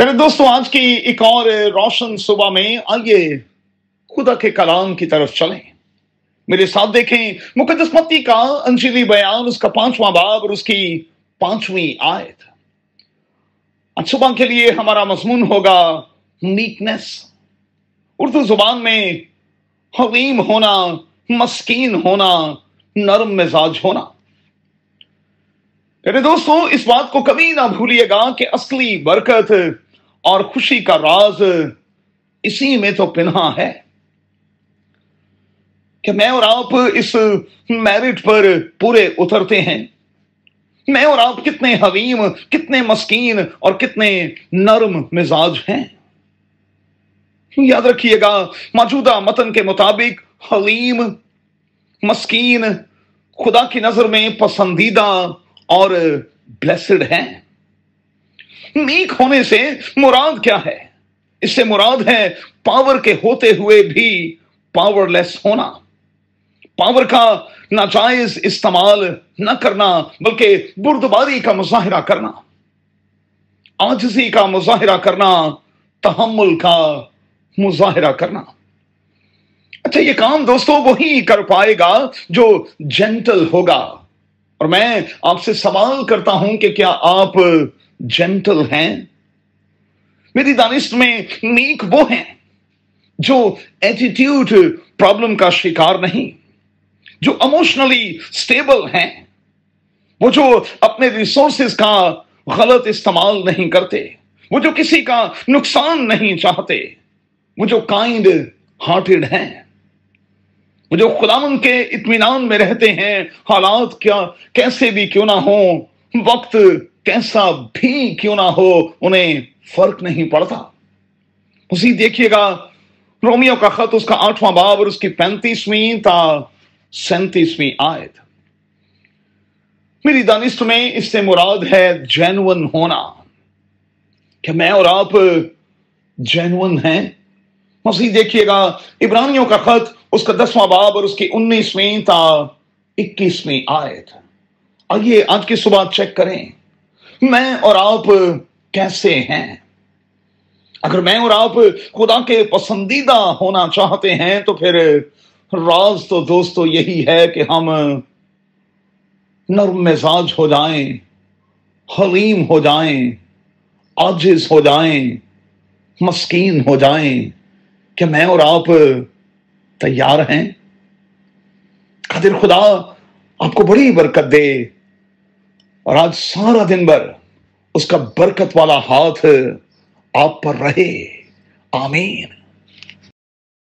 میرے دوستوں آج کی ایک اور روشن صبح میں آئیے خدا کے کلام کی طرف چلیں۔ میرے ساتھ دیکھیں، مقدس متی کا انجیلی بیان، اس کا پانچواں باب اور اس کی پانچویں آیت۔ آج صبح کے لیے ہمارا مضمون ہوگا میکنس اردو زبان میں حویم ہونا، مسکین ہونا، نرم مزاج ہونا۔ میرے دوستوں اس بات کو کبھی نہ بھولیے گا کہ اصلی برکت اور خوشی کا راز اسی میں تو پنہا ہے کہ میں اور آپ اس میرٹ پر پورے اترتے ہیں۔ میں اور آپ کتنے حویم، کتنے مسکین اور کتنے نرم مزاج ہیں۔ یاد رکھیے گا، موجودہ متن کے مطابق حلیم، مسکین، خدا کی نظر میں پسندیدہ اور بلیسڈ ہیں۔ میک ہونے سے مراد کیا ہے؟ اس سے مراد ہے پاور کے ہوتے ہوئے بھی پاور لیس ہونا۔ پاور کا ناجائز استعمال نہ کرنا، بلکہ بردباری کا مظاہرہ کرنا۔ آجزی کا مظاہرہ کرنا، تحمل کا مظاہرہ کرنا۔ اچھا یہ کام دوستوں وہی کر پائے گا جو جینٹل ہوگا۔ اور میں آپ سے سوال کرتا ہوں کہ کیا آپ جینٹل ہیں۔ میری دانش میں نیک وہ ہیں جو ایٹیٹیوڈ پرابلم کا شکار نہیں، جو اموشنلی سٹیبل ہیں۔ وہ جو اپنے ریسورسز کا غلط استعمال نہیں کرتے، وہ جو کسی کا نقصان نہیں چاہتے، وہ جو کائنڈ ہارٹڈ ہیں۔ وہ جو خداون کے اطمینان میں رہتے ہیں، حالات کیا، کیسے بھی کیوں نہ ہوں، وقت کیسا بھی کیوں نہ ہو، انہیں فرق نہیں پڑتا۔ اسی دیکھیے گا، رومیو کا خط، اس کا آٹھواں باب اور اس کی پینتیسویں تا سینتیسویں آیت۔ میری دانست میں اس سے مراد ہے جینون ہونا۔ کہ میں اور آپ جینون ہیں۔ مسیح دیکھیے گا ابرانیوں کا خط، اس کا دسواں باب اور اس کی انیسویں تا اکیسویں آیت۔ آئیے آج کی صبح چیک کریں۔ میں اور آپ کیسے ہیں؟ اگر میں اور آپ خدا کے پسندیدہ ہونا چاہتے ہیں، تو پھر راز تو دوستو یہی ہے کہ ہم نرم مزاج ہو جائیں، حلیم ہو جائیں آجز ہو جائیں، مسکین ہو جائیں۔ کہ میں اور آپ تیار ہیں؟ قدر خدا آپ کو بڑی برکت دے۔ اور آج سارا دن بھر اس کا برکت والا ہاتھ آپ پر رہے۔ آمین۔